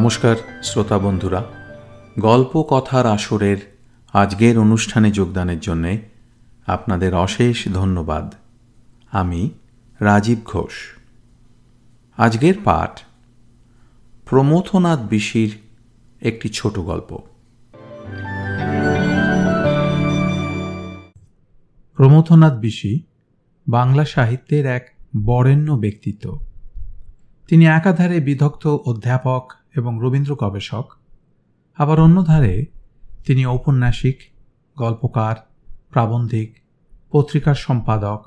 নমস্কার, শ্রোতা বন্ধুরা। গল্প কথার আসরের আজকের অনুষ্ঠানে যোগদানের জন্যে আপনাদের অশেষ ধন্যবাদ। আমি রাজীব ঘোষ। আজকের পাঠ প্রমথনাথ বিশির একটি ছোট গল্প। প্রমথনাথ বিশি বাংলা সাহিত্যের এক বরেণ্য ব্যক্তিত্ব। তিনি একাধারে বিধক্ত অধ্যাপক এবং রবীন্দ্র গবেষক। আবার অন্যধারে তিনি ঔপন্যাসিক, গল্পকার, প্রাবন্ধিক, পত্রিকার সম্পাদক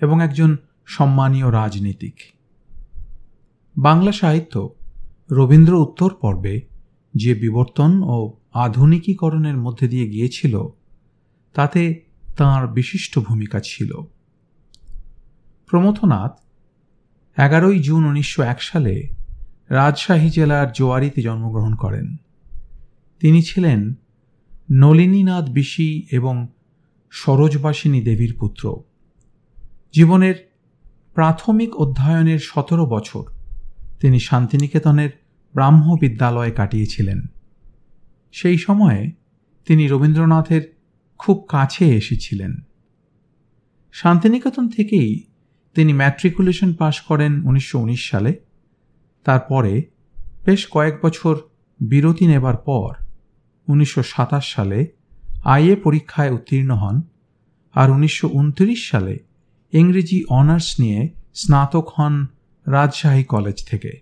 এবং একজন সম্মানীয় রাজনীতিক। বাংলা সাহিত্য রবীন্দ্র উত্তর পর্বে যে বিবর্তন ও আধুনিকীকরণের মধ্যে দিয়ে গিয়েছিল, তাতে তাঁর বিশিষ্ট ভূমিকা ছিল। প্রমথনাথ এগারোই জুন উনিশশো এক সালে রাজশাহী জেলার জোয়ারিতে জন্মগ্রহণ করেন। তিনি ছিলেন নলিনীনাথ বিশি এবং সরোজবাসিনী দেবীর পুত্র। জীবনের প্রাথমিক অধ্যয়নের সতেরো বছর তিনি শান্তিনিকেতনের ব্রাহ্ম বিদ্যালয়ে কাটিয়েছিলেন। সেই সময়ে তিনি রবীন্দ্রনাথের খুব কাছে এসেছিলেন। শান্তিনিকেতন থেকেই তিনি ম্যাট্রিকুলেশন পাশ করেন উনিশশো উনিশ সালে। তারপরে বেশ কয়েক বছর বিরতি নেবার পর উনিশশো সাতাশ সালে আইএ পরীক্ষায় উত্তীর্ণ হন আর উনিশশো উনত্রিশ সালে ইংরেজি অনার্স নিয়ে স্নাতক হন রাজশাহী কলেজ থেকে।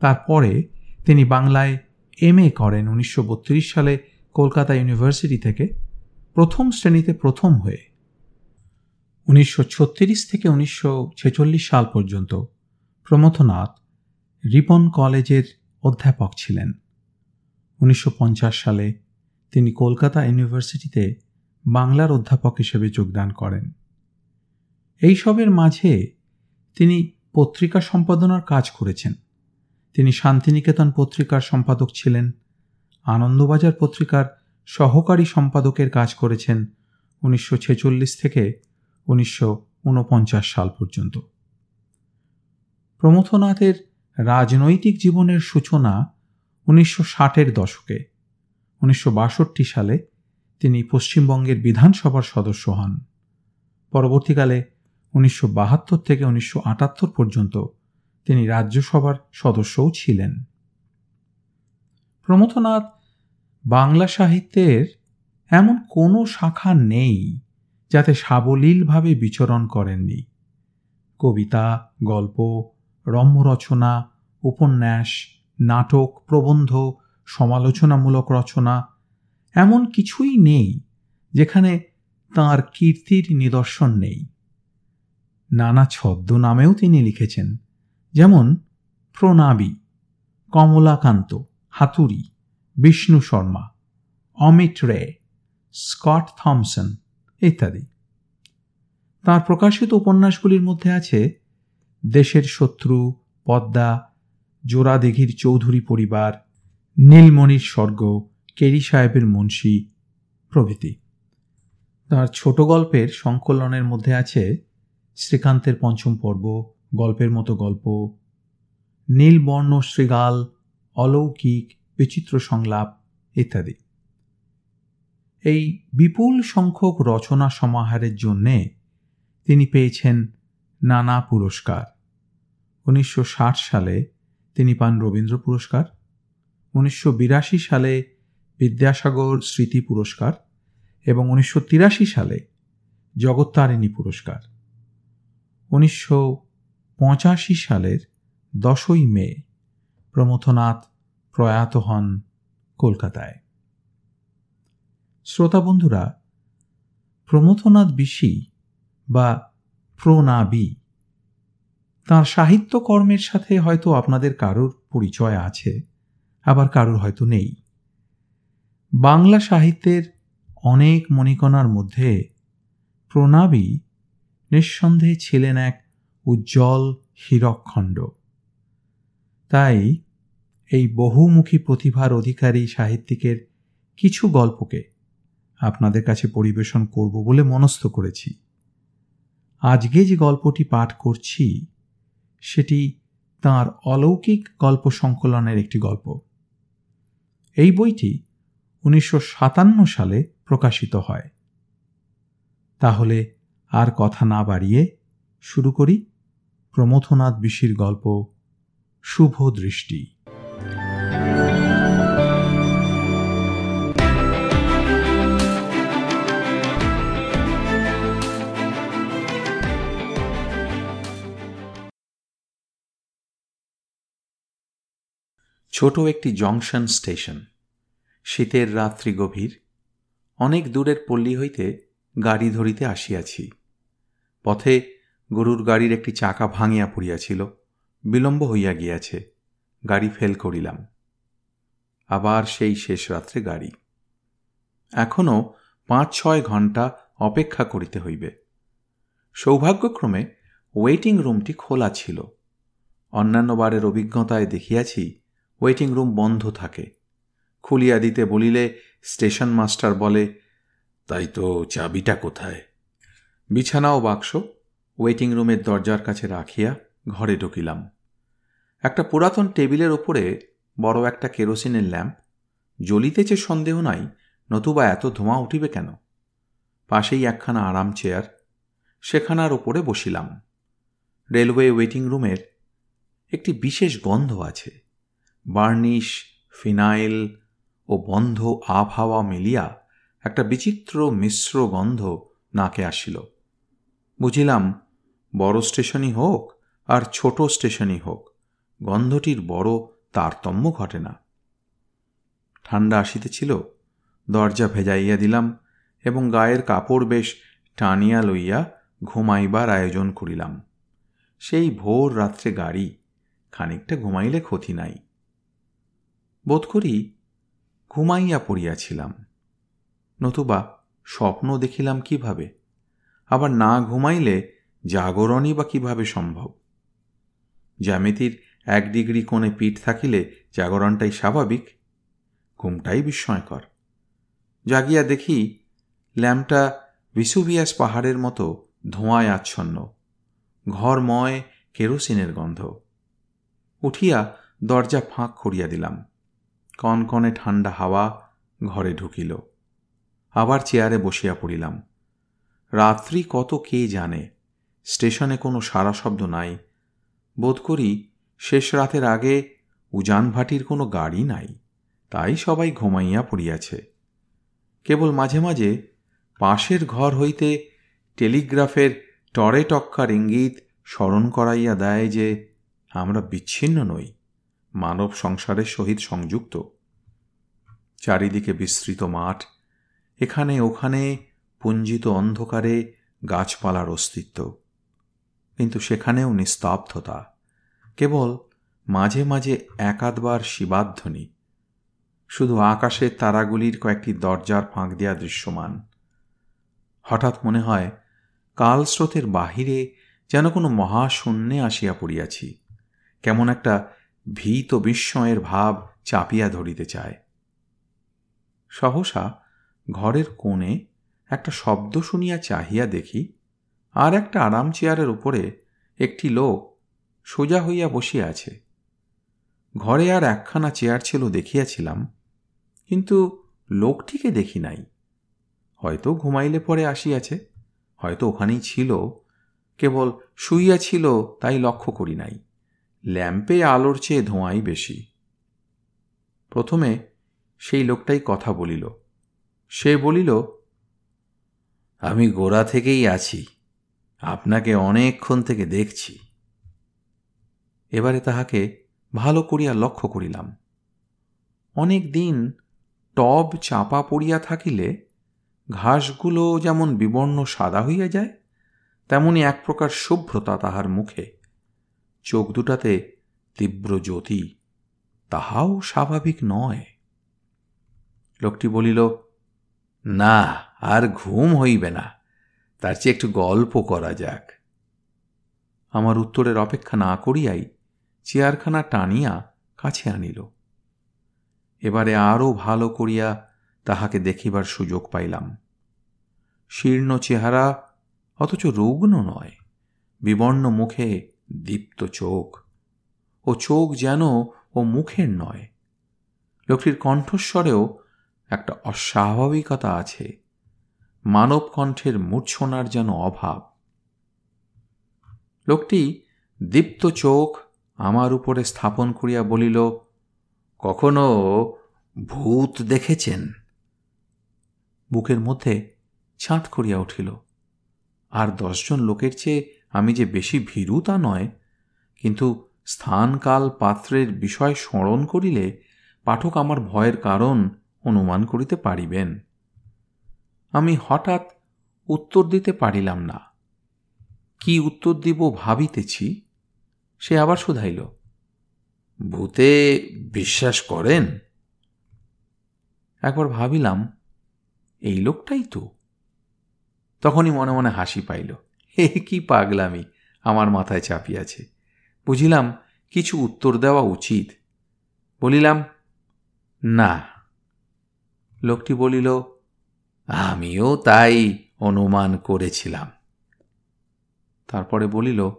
তারপরে তিনি বাংলায় এম এ করেন উনিশশো বত্রিশ সালে কলকাতা ইউনিভার্সিটি থেকে। প্রথম শ্রেণীতে প্রথম হয়ে উনিশশো ছত্রিশ থেকে উনিশশো ছেচল্লিশ সাল পর্যন্ত প্রমথনাথ রিপন কলেজের অধ্যাপক ছিলেন। উনিশশো পঞ্চাশ সালে তিনি কলকাতা ইউনিভার্সিটিতে বাংলার অধ্যাপক হিসেবে যোগদান করেন। এইসবের মাঝে তিনি পত্রিকা সম্পাদনার কাজ করেছেন। তিনি শান্তিনিকেতন পত্রিকার সম্পাদক ছিলেন, আনন্দবাজার পত্রিকার সহকারী সম্পাদকের কাজ করেছেন। উনিশশো ছেচল্লিশ থেকে উনিশশো ঊনপঞ্চাশ সাল পর্যন্ত। প্রমথনাথের রাজনৈতিক জীবনের সূচনা উনিশশো ষাটের দশকে। উনিশশো বাষট্টি সালে তিনি পশ্চিমবঙ্গের বিধানসভার সদস্য হন। পরবর্তীকালে উনিশশো বাহাত্তর থেকে উনিশশো আটাত্তর পর্যন্ত তিনি রাজ্যসভার সদস্যও ছিলেন। প্রমথনাথ বাংলা সাহিত্যের এমন কোনো শাখা নেই যাতে সাবলীলভাবে বিচরণ করেননি। কবিতা, গল্প, রম্যরচনা, উপন্যাস, নাটক, প্রবন্ধ, সমালোচনামূলক রচনা এমন কিছুই নেই যেখানে তাঁর কীর্তির নিদর্শন নেই। নানা ছদ্ম নামেও তিনি লিখেছেন, যেমন প্রণাবী, কমলাকান্ত হাতুরি বিষ্ণু শর্মা, অমিত রে, স্কট থমসন ইত্যাদি। তাঁর প্রকাশিত উপন্যাসগুলির মধ্যে আছে, দেশের শত্রু, পদ্মা, জোড়াদিঘির চৌধুরী পরিবার, নীলমণির স্বর্গ, কেরি সাহেবের মুন্সি প্রভৃতি। তার ছোট গল্পের সংকলনের মধ্যে আছে, শ্রীকান্তের পঞ্চম পর্ব, গল্পের মতো গল্প। নীলবর্ণ শ্রীগাল অলৌকিক, বিচিত্র সংলাপ ইত্যাদি। এই বিপুল সংখ্যক রচনা সমাহারের জন্যে তিনি পেয়েছেন নানা পুরস্কার। উনিশশো ষাট সালে তিনি পান রবীন্দ্র পুরস্কার। উনিশশো বিরাশি সালে বিদ্যাসাগর স্মৃতি পুরস্কার এবং উনিশশো তিরাশি সালে জগত্তারিণী পুরস্কার। উনিশশো পঁচাশি সালের দশই মে প্রমথনাথ প্রয়াত হন কলকাতায়। শ্রোতা বন্ধুরা প্রমথনাথ বিশি বা প্রনাবি তাঁর সাহিত্যকর্মের সাথে হয়তো আপনাদের কারোর পরিচয় আছে, আবার কারোর হয়তো নেই। বাংলা সাহিত্যের অনেক মণিকণার মধ্যে প্রণাবী নিঃসন্দেহে ছিলেন এক উজ্জ্বল হীরকখণ্ড তাই এই বহুমুখী প্রতিভার অধিকারী সাহিত্যিকের কিছু গল্পকে আপনাদের কাছে পরিবেশন করব বলে মনস্থ করেছি। আজকে যে গল্পটি পাঠ করছি, সেটি তাঁর অলৌকিক গল্প সংকলনের একটি গল্প। এই বইটি উনিশশো সাতান্ন সালে প্রকাশিত হয়। তাহলে আর কথা না বাড়িয়ে শুরু করি প্রমথনাথ বিশির গল্প, শুভ দৃষ্টি। ছোট একটি জংশন স্টেশন। শীতের রাত্রি গভীর। অনেক দূরের পল্লী হইতে গাড়ি ধরিতে আসিয়াছি। পথে গরুর গাড়ির একটি চাকা ভাঙিয়া পড়িয়াছিল। বিলম্ব হইয়া গিয়াছে। গাড়ি ফেল করিলাম। আবার সেই শেষ রাত্রে গাড়ি। এখনও পাঁচ ছয় ঘণ্টা অপেক্ষা করিতে হইবে। সৌভাগ্যক্রমে ওয়েটিং রুমটি খোলা ছিল। অন্যান্য বারের অভিজ্ঞতায় দেখিয়াছি ওয়েটিং রুম বন্ধ থাকে। খুলিয়া দিতে বলিলে স্টেশন মাস্টার বলে, তাই তো চাবিটা কোথায়? বিছানা ও বাক্স, ওয়েটিং রুমের দরজার কাছে রাখিয়া ঘরে ঢুকিলাম। একটা পুরাতন টেবিলের ওপরে বড় একটা কেরোসিনের ল্যাম্প। জ্বলিতেছে সন্দেহ নাই, নতুবা এত ধোঁয়া উঠিবে কেন? পাশেই একখানা আরাম চেয়ার, সেখানার ওপরে বসিলাম। রেলওয়ে ওয়েটিং রুমের একটি বিশেষ গন্ধ আছে। বার্নিশ, ফিনাইল ও বন্ধ আবহাওয়া মিলিয়া একটা বিচিত্র মিশ্র গন্ধ নাকে আসিল। বুঝিলাম, বড় স্টেশনই হোক আর ছোট স্টেশনই হোক, গন্ধটির বড় তারতম্য ঘটে না। ঠান্ডা আসিতেছিল, দরজা ভেজাইয়া দিলাম এবং গায়ের কাপড় বেশ টানিয়া লইয়া ঘুমাইবার আয়োজন করিলাম। সেই ভোর রাত্রে গাড়ি খানিকটা ঘুমাইলে ক্ষতি নাই। বোধ করি ঘুমাইয়া পড়িয়াছিলাম। নতুবা স্বপ্ন দেখিলাম কীভাবে? আবার না ঘুমাইলে জাগরণই বা কীভাবে সম্ভব? জ্যামিতির এক ডিগ্রি কোণে পিঠ থাকিলে জাগরণটাই স্বাভাবিক? ঘুমটাই বিস্ময়কর। জাগিয়া দেখি ল্যাম্পটা ভিসুভিয়াস পাহাড়ের মতো ধোঁয়ায় আচ্ছন্ন, ঘরময় কেরোসিনের গন্ধ। উঠিয়া দরজা ফাঁক করিয়া দিলাম। কনকনে ঠান্ডা হাওয়া ঘরে ঢুকিল। আবার চেয়ারে বসিয়া পড়িলাম। রাত্রি কত কে জানে? স্টেশনে কোনো সারা শব্দ নাই। বোধ করি শেষ রাতের আগে উজান ভাটির কোনো গাড়ি নাই, তাই সবাই ঘুমাইয়া পড়িয়াছে। কেবল মাঝে মাঝে পাশের ঘর হইতে টেলিগ্রাফের টরে টক্কার ইঙ্গিত স্মরণ করাইয়া দেয় যে আমরা বিচ্ছিন্ন নই। মানব সংসারের সহিত সংযুক্ত। চারিদিকে বিস্তৃত মাঠ, এখানে ওখানে পুঞ্জিত অন্ধকারে গাছপালার অস্তিত্ব। কিন্তু সেখানেও নিস্তব্ধতা, কেবল মাঝে মাঝে একাধবার শিবাধ্বনি। শুধু আকাশের তারাগুলির কয়েকটি দরজার ফাঁক দেয়া দৃশ্যমান। হঠাৎ মনে হয় কালস্রোতের বাহিরে যেন কোনো মহাশূন্যে আসিয়া পড়িয়াছি। কেমন একটা ভীত বিস্ময়ের ভাব চাপিয়া ধরিতে চায়। সহসা ঘরের কোণে একটা শব্দ শুনিয়া চাহিয়া দেখি, আর একটা আরাম চেয়ারের উপরে একটি লোক সোজা হইয়া বসিয়া আছে। ঘরে আর একখানা চেয়ার ছিল দেখিয়াছিলাম, কিন্তু লোকটিকে দেখি নাই। হয়তো ঘুমাইলে পরে আসিয়াছে, হয়তো ওখানেই ছিল, কেবল শুইয়া ছিল তাই লক্ষ্য করি নাই। ল্যাম্পে আলোর চেয়ে ধোঁয়াই বেশি। প্রথমে সেই লোকটাই কথা বলিল। সে বলিল, আমি গোড়া থেকেই আছি। আপনাকে অনেকক্ষণ থেকে দেখছি। এবারে তাহাকে ভালো করিয়া লক্ষ্য করিলাম। অনেক দিন টব চাপা পড়িয়া থাকিলে ঘাসগুলো যেমন বিবর্ণ সাদা হইয়া যায়, তেমনি এক প্রকার শুভ্রতা তাহার মুখে। চোখ দুটাতে তীব্র জ্যোতি, তাহাও স্বাভাবিক নয়। লোকটি বলিল, না, আর ঘুম হইবে না। তার চেয়ে একটু গল্প করা যাক। আমার উত্তরের অপেক্ষা না করিয়াই চেয়ারখানা টানিয়া কাছে আনিল। এবারে আরও ভালো করিয়া তাহাকে দেখিবার সুযোগ পাইলাম। শীর্ণ চেহারা, অথচ রুগ্ন নয়, বিবর্ণ মুখে দীপ্ত চোখ। ও চোখ যেন ও মুখের নয়। লোকটির কণ্ঠস্বরেও একটা অস্বাভাবিকতা আছে। মানব কণ্ঠের মূর্ছনার যেন অভাব। লোকটি দীপ্ত চোখ আমার উপরে স্থাপন করিয়া বলিল, কখনো ভূত দেখেছেন? বুকের মধ্যে ছাঁত করিয়া উঠিল। আর দশজন লোকের চেয়ে আমি যে বেশি ভীরু তা নয়, কিন্তু স্থানকাল পাত্রের বিষয় স্মরণ করিলে পাঠক আমার ভয়ের কারণ অনুমান করিতে পারিবেন। আমি হঠাৎ উত্তর দিতে পারিলাম না। কি উত্তর দিব ভাবিতেছি, সে আবার শুধাইল, ভূতে বিশ্বাস করেন? একবার ভাবিলাম, এই লোকটাই তো। তখনই মনে মনে হাসি পাইল। হে, কি পাগলামি, আমার মাথায় চাপিয়াছে বুঝিলাম, কিছু উত্তর দেওয়া উচিত। বলিলাম, না। লোকটি বলিল, আমিও তাই অনুমান করেছিলাম। তারপরে বলিল,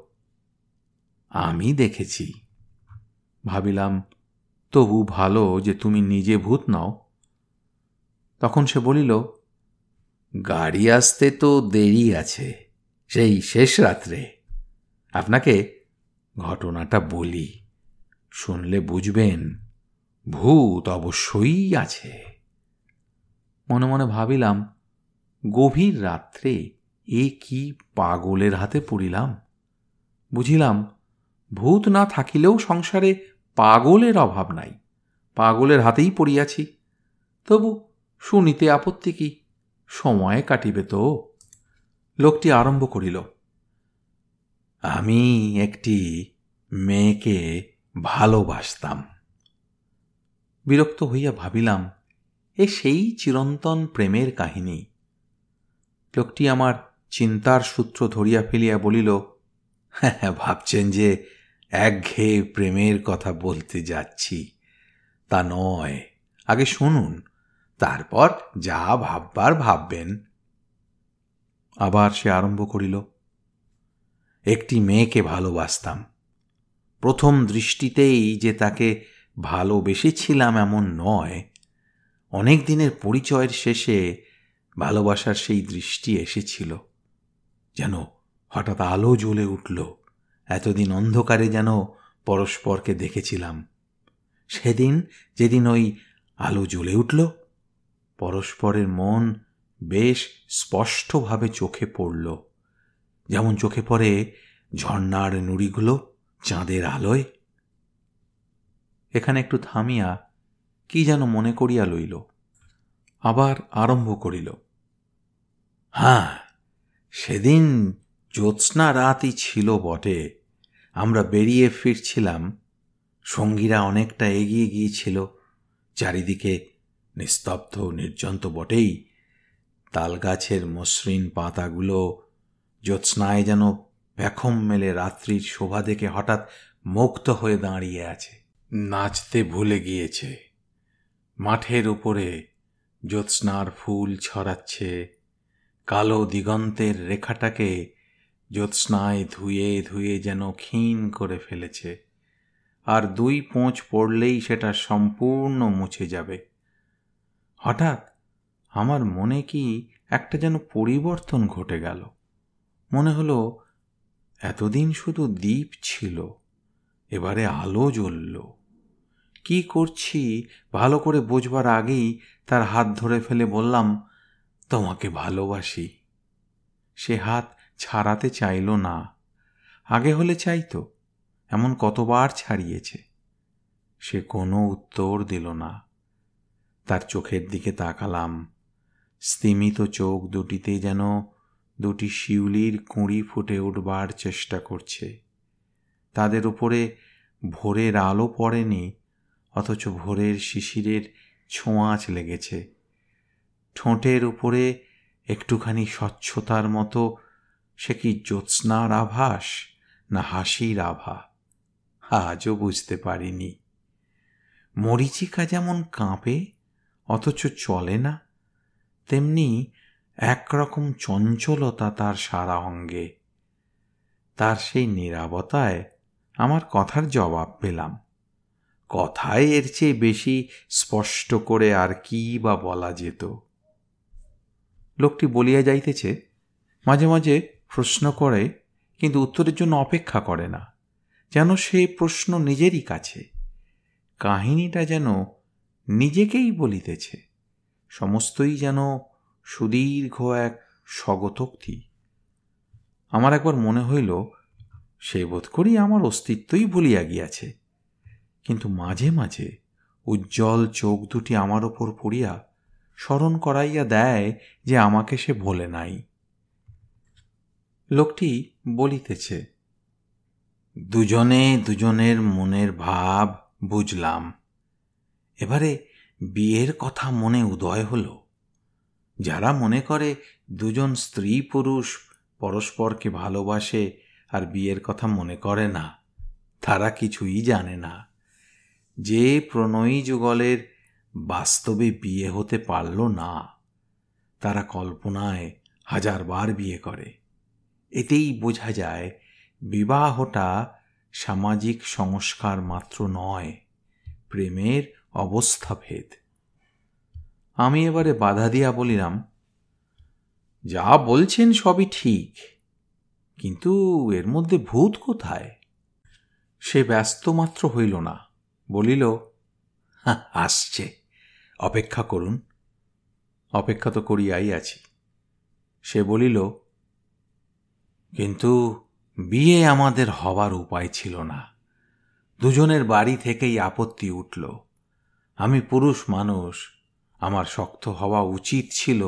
আমি দেখেছি। ভাবিলাম, তবু ভালো যে তুমি নিজে ভূত নাও। তখন সে বলিল, গাড়ি আসতে তো দেরি আছে। সেই শেষ রাত্রে আপনাকে ঘটনাটা বলি। শুনলে বুঝবেন, ভূত অবশ্যই আছে। মনে মনে ভাবিলাম, গভীর রাত্রে এ কি পাগলের হাতে পড়িলাম? বুঝিলাম, ভূত না থাকিলেও সংসারে পাগলের অভাব নাই, পাগলের হাতেই পড়িয়াছি। তবু শুনিতে আপত্তি কি? সময় কাটিবে তো। লোকটি আরম্ভ করিল, আমি একটি মেয়েকে ভালোবাসতাম বিরক্ত হইয়া ভাবিলাম, এ সেই চিরন্তন প্রেমের কাহিনী লোকটি আমার চিন্তার সূত্র ধরিয়া ফেলিয়া বলিল হ্যাঁ ভাবছেন যে একঘেয়ে প্রেমের কথা বলতে যাচ্ছি। তা নয়। আগে শুনুন, তারপর যা ভাববার ভাববেন। আবার সে আরম্ভ করিল, একটি মেয়েকে ভালোবাসতাম। প্রথম দৃষ্টিতেই যে তাকে ভালোবেসেছিলাম এমন নয়, অনেক দিনের পরিচয়ের শেষে ভালোবাসার সেই দৃষ্টি এসেছিল, যেন হঠাৎ আলো জ্বলে উঠল, এতদিন অন্ধকারে যেন পরস্পরকে দেখেছিলাম। সেদিন, যেদিন ওই আলো জ্বলে উঠল, পরস্পরের মন বেশ স্পষ্টভাবে চোখে পড়ল। যেমন চোখে পড়ে ঝর্নার নুড়িগুলো চাঁদের আলোয়। এখানে একটু থামিয়া কি যেন মনে করিয়া লইল, আবার আরম্ভ করিল। হ্যাঁ সেদিন জ্যোৎস্না রাতই ছিল বটে, আমরা বেরিয়ে ফিরছিলাম। সঙ্গীরা অনেকটা এগিয়ে গিয়েছিল, চারিদিকে নিস্তব্ধ নির্জন তো বটেই তালগাছের মসৃণ পাতাগুলো জ্যোৎস্নায় যেন ব্যাখম মেলে রাত্রির শোভা দেখে হঠাৎ মুক্ত হয়ে দাঁড়িয়ে আছে। নাচতে ভুলে গিয়েছে। মাঠের উপরে জ্যোৎস্নার ফুল ছড়াচ্ছে। কালো দিগন্তের রেখাটাকে জ্যোৎস্নায় ধুয়ে ধুয়ে যেন ক্ষীণ করে ফেলেছে। আর দুই পোঁচ পড়লেই সেটা সম্পূর্ণ মুছে যাবে। হঠাৎ আমার মনে কি একটা যেন পরিবর্তন ঘটে গেল? মনে হলো, এতদিন শুধু দ্বীপ ছিল, এবারে আলো জ্বলল। কি করছি, ভালো করে বোঝবার আগেই তার হাত ধরে ফেলে বললাম, তোমাকে ভালোবাসি। সে হাত ছাড়াতে চাইল না। আগে হলে চাইতো, এমন কতবার ছাড়িয়েছে। সে কোনো উত্তর দিল না। তার চোখের দিকে তাকালাম। স্তিমিত চোখ দুটিতে যেন দুটি শিউলির কুঁড়ি ফুটে উঠবার চেষ্টা করছে। তাদের উপরে ভোরের আলো পড়েনি, অথচ ভোরের শিশিরের ছোঁয়াচ লেগেছে। ঠোঁটের উপরে একটুখানি স্বচ্ছতার মতো সে কি জ্যোৎস্নার আভাস না হাসির আভা, আজও বুঝতে পারিনি। মরিচিকা যেমন কাঁপে, অথচ চলে না। তেমনি একরকম চঞ্চলতা তার সারা অঙ্গে। তার সেই নিরাবতায় আমার কথার জবাব পেলাম। কথায় এর চেয়ে বেশি স্পষ্ট করে আর কি বা বলা যেত? লোকটি বলিয়া যাইতেছে, মাঝে মাঝে প্রশ্ন করে, কিন্তু উত্তরের জন্য অপেক্ষা করে না। যেন সে প্রশ্ন নিজেরই কাছে। কাহিনীটা যেন নিজেকেই বলিতেছে। সমস্তই যেন সুদীর্ঘ এক স্বগতোক্তি। আমার একবার মনে হইল, সে বোধ করি আমার অস্তিত্বই ভুলিয়া গিয়াছে। কিন্তু মাঝে মাঝে উজ্জ্বল চোখ দুটি আমার ওপর পড়িয়া স্মরণ করাইয়া দেয় যে আমাকে সে ভোলে নাই। লোকটি বলিতেছে, দুজনে দুজনের মনের ভাব বুঝলাম। এবারে বিয়ের কথা মনে উদয় হল। যারা মনে করে দুজন স্ত্রী পুরুষ পরস্পরকে ভালোবাসে আর বিয়ের কথা মনে করে না, তারা কিছুই জানে না। যে প্রণয়ী যুগলের বাস্তবে বিয়ে হতে পারল না, তারা কল্পনায় হাজারবার বিয়ে করে। এতেই বোঝা যায়, বিবাহটা সামাজিক সংস্কার মাত্র নয়, প্রেমের অবস্থাভেদ। আমি এবারে বাধা দিয়া বলিলাম, যা বলছেন সবই ঠিক, কিন্তু এর মধ্যে ভূত কোথায়? সে ব্যস্ত মাত্র হইল না, বলিল আসছে, অপেক্ষা করুন। অপেক্ষা তো করিয়াই আছি। সে বলিল, কিন্তু বিয়ে আমাদের হবার উপায় ছিল না। দুজনের বাড়ি থেকেই আপত্তি উঠল। আমি পুরুষ মানুষ। আমার শক্ত হওয়া উচিত ছিল,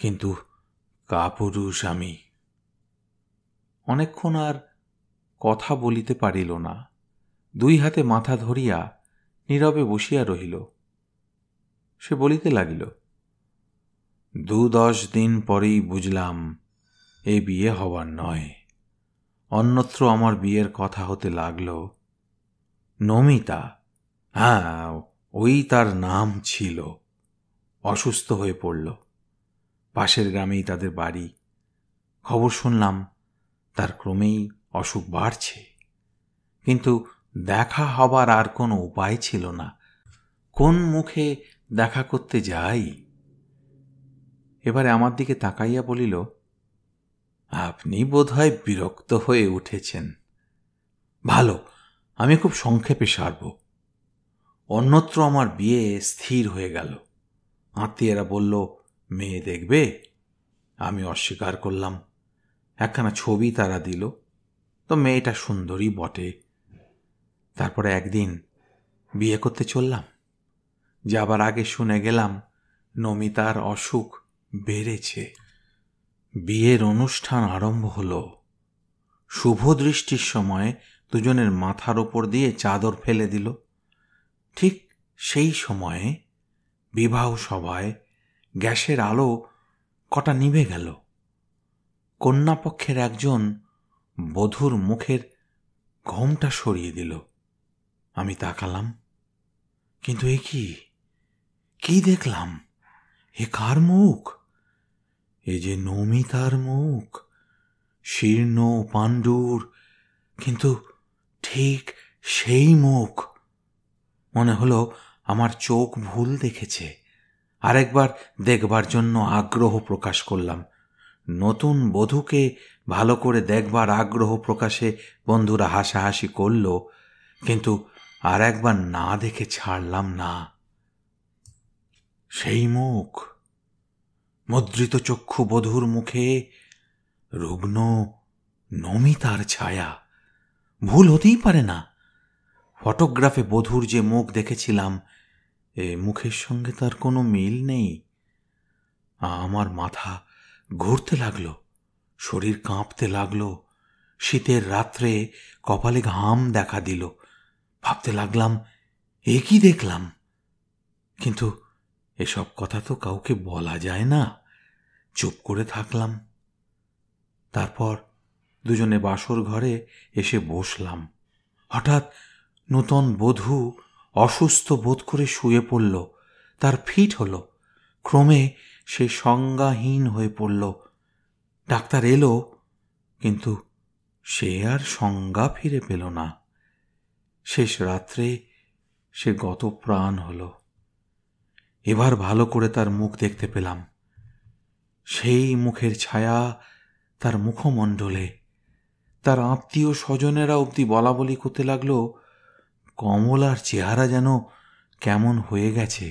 কিন্তু কাপুরুষ আমি। অনেকক্ষণ আর কথা বলিতে পারিল না। দুই হাতে মাথা ধরিয়া নীরবে বসিয়া রহিল। সে বলিতে লাগিল, দু দশ দিন পরেই বুঝলাম এ বিয়ে হবার নয়। অন্যত্র আমার বিয়ের কথা হতে লাগল। নমিতা? হ্যাঁ ওই তার নাম ছিল। অসুস্থ হয়ে পড়ল। পাশের গ্রামেই তাদের বাড়ি। খবর শুনলাম, তার ক্রমেই অসুখ বাড়ছে। কিন্তু দেখা হবার আর কোনো উপায় ছিল না। কোন মুখে দেখা করতে যাই? এবারে আমার দিকে তাকাইয়া বলিল, আপনি বোধহয় বিরক্ত হয়ে উঠেছেন। ভালো, আমি খুব সংক্ষেপে সারব। অন্যত্র আমার বিয়ে স্থির হয়ে গেল। আত্মীয়রা বলল, মেয়ে দেখবে? আমি অস্বীকার করলাম। একখানা ছবি তারা দিল। তো মেয়েটা সুন্দরী বটে। তারপরে একদিন বিয়ে করতে চললাম। যাবার আগে শুনে গেলাম, নমিতার অসুখ বেড়েছে। বিয়ের অনুষ্ঠান আরম্ভ হল। শুভ দৃষ্টির সময় দুজনের মাথার ওপর দিয়ে চাদর ফেলে দিল। ঠিক সেই সময়ে বিবাহ সভায় গ্যাসের আলো কটা নিভে গেল। কন্যাপক্ষের একজন বধুর মুখের ঘোমটা সরিয়ে দিল। আমি তাকালাম, কিন্তু এ কি? কি দেখলাম? এ কার মুখ? এ যে নমিতার মুখ। শীর্ণ, পাণ্ডুর, কিন্তু ঠিক সেই মুখ। মনে হলো আমার চোখ ভুল দেখেছে। আরেকবার দেখবার জন্য আগ্রহ প্রকাশ করলাম। নতুন বধূকে ভালো করে দেখবার আগ্রহ প্রকাশে বন্ধুরা হাসাহাসি করল, কিন্তু আর একবার না দেখে ছাড়লাম না। সেই মুখ, মুদ্রিত চক্ষু বধূর মুখে, রুগ্ন নমিতার ছায়া। ভুল হতেই পারে না। ফটোগ্রাফে বধূর যে মুখ দেখেছিলাম, এ মুখের সঙ্গে তার কোনো মিল নেই। আমার মাথা ঘুরতে লাগল, শরীর কাঁপতে লাগল, শীতের রাত্রে কপালে ঘাম দেখা দিল। ভাবতে লাগলাম, এ কি দেখলাম? কিন্তু এসব কথা তো কাউকে বলা যায় না। চুপ করে থাকলাম। তারপর দুজনে বাসর ঘরে এসে বসলাম। হঠাৎ নূতন বধূ অসুস্থ বোধ করে শুয়ে পড়ল। তার ফিট হলো। ক্রমে সে সংজ্ঞাহীন হয়ে পড়ল। ডাক্তার এলো, কিন্তু সে আর সংজ্ঞা ফিরে পেল না। শেষ রাত্রে সে গত প্রাণ হল। এবার ভালো করে তার মুখ দেখতে পেলাম। সেই মুখের ছায়া তার মুখমণ্ডলে। তার আত্মীয় স্বজনেরা অবধি বলা বলি করতে লাগল কমলার চেহারা যেন কেমন হয়ে গেছে।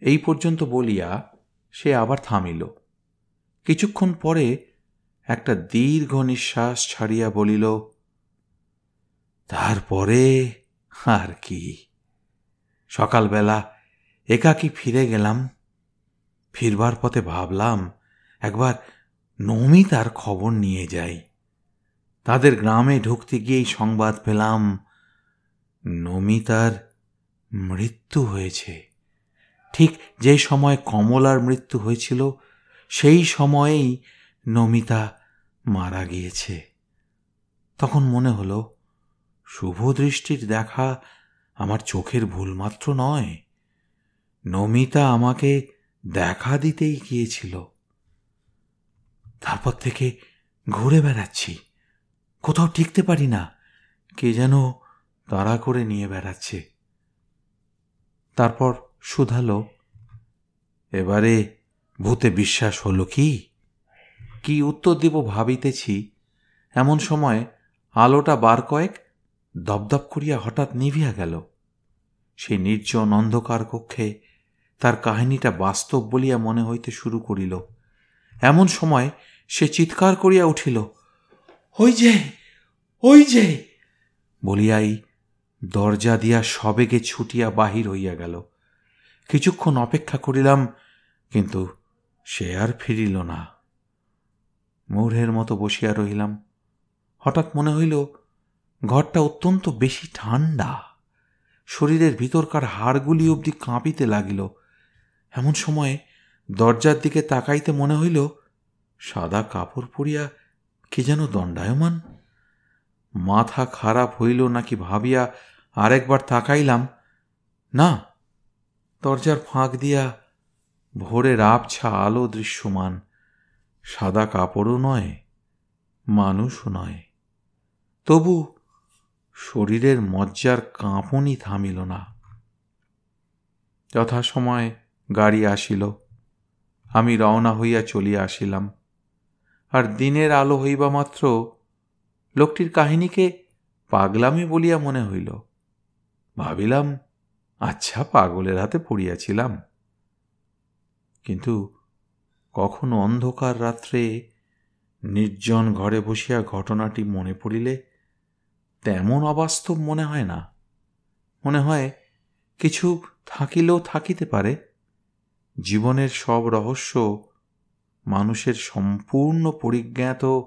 এই পর্যন্ত বলিয়া সে আবার থামিল। কিছুক্ষণ পরে একটা দীর্ঘ নিঃশ্বাস ছাড়িয়া বলিল, তারপরে আর কি? সকালবেলা একাকি ফিরে গেলাম। ফিরবার পথে ভাবলাম একবার নমিতার খবর নিয়ে যাই। তাদের গ্রামে ঢুকতে গিয়েই সংবাদ পেলাম, নমিতার মৃত্যু হয়েছে। ঠিক যে সময় কমলার মৃত্যু হয়েছিল, সেই সময়েই নমিতা মারা গিয়েছে। তখন মনে হলো, শুভ দৃষ্টির দেখা আমার চোখের ভুল মাত্র নয়। নমিতা আমাকে দেখা দিতেই গিয়েছিল। তারপর থেকে ঘুরে বেড়াচ্ছি। কোথাও টিকতে পারি না। কে যেন তাড়া করে নিয়ে বেড়াচ্ছে। তারপর শুধালো, এবারে ভূতে বিশ্বাস হলো কি? কি উত্তর দিব ভাবিতেছি। এমন সময় আলোটা বার কয়েক দপদপ করিয়া হঠাৎ নিভিয়া গেল। সেই নির্জন অন্ধকার কক্ষে তার কাহিনীটা বাস্তব বলিয়া মনে হইতে শুরু করিল। এমন সময় সে চিৎকার করিয়া উঠিল ওই যে ওই যে বলিয়াই দরজা দিয়া সবেগে ছুটিয়া বাহির হইয়া গেল। কিছুক্ষণ অপেক্ষা করিলাম, কিন্তু সে আর ফিরিল না। মূঢ়ের মতো বসিয়া রহিলাম। হঠাৎ মনে হইল, ঘরটা অত্যন্ত বেশি ঠান্ডা শরীরের ভিতরকার হাড়গুলি অবধি কাঁপিতে লাগিল। এমন সময়ে দরজার দিকে তাকাইতে মনে হইল, সাদা কাপড় পরিয়া কে যেন দণ্ডায়মান? মাথা খারাপ হইল নাকি ভাবিয়া আরেকবার তাকাইলাম। না, দরজার ফাঁক দিয়া ভোরের আবছা আলো দৃশ্যমান। সাদা কাপড়ও নয়, মানুষও নয়। তবু শরীরের মজ্জার কাঁপনই থামিল না। যথাসময় গাড়ি আসিল। আমি রওনা হইয়া চলিয়া আসিলাম। আর দিনের আলো হইবা মাত্র লোকটির কাহিনীকে পাগলামি বলিয়া মনে হইল। ভাবিলাম আচ্ছা পাগলের হাতে পড়িয়াছিলাম। কিন্তু কখনো অন্ধকার রাত্রে নির্জন ঘরে বসিয়া ঘটনাটি মনে পড়িলে তেমন অবাস্তব মনে হয় না। মনে হয় কিছু থাকিলেও থাকিতে পারে। জীবনের সব রহস্য মানুষের সম্পূর্ণ পরিজ্ঞাত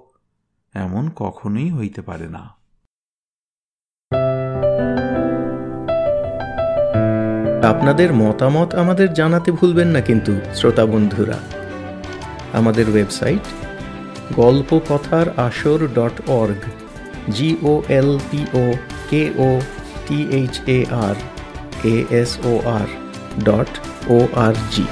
এমন কখনোই হইতে পারে না। আপনাদের মতামত আমাদের জানাতে ভুলবেন না কিন্তু, শ্রোতা বন্ধুরা। আমাদের ওয়েবসাইট গল্প কথার আসর dot org G O L P O K O T H A R A S O R dot O R G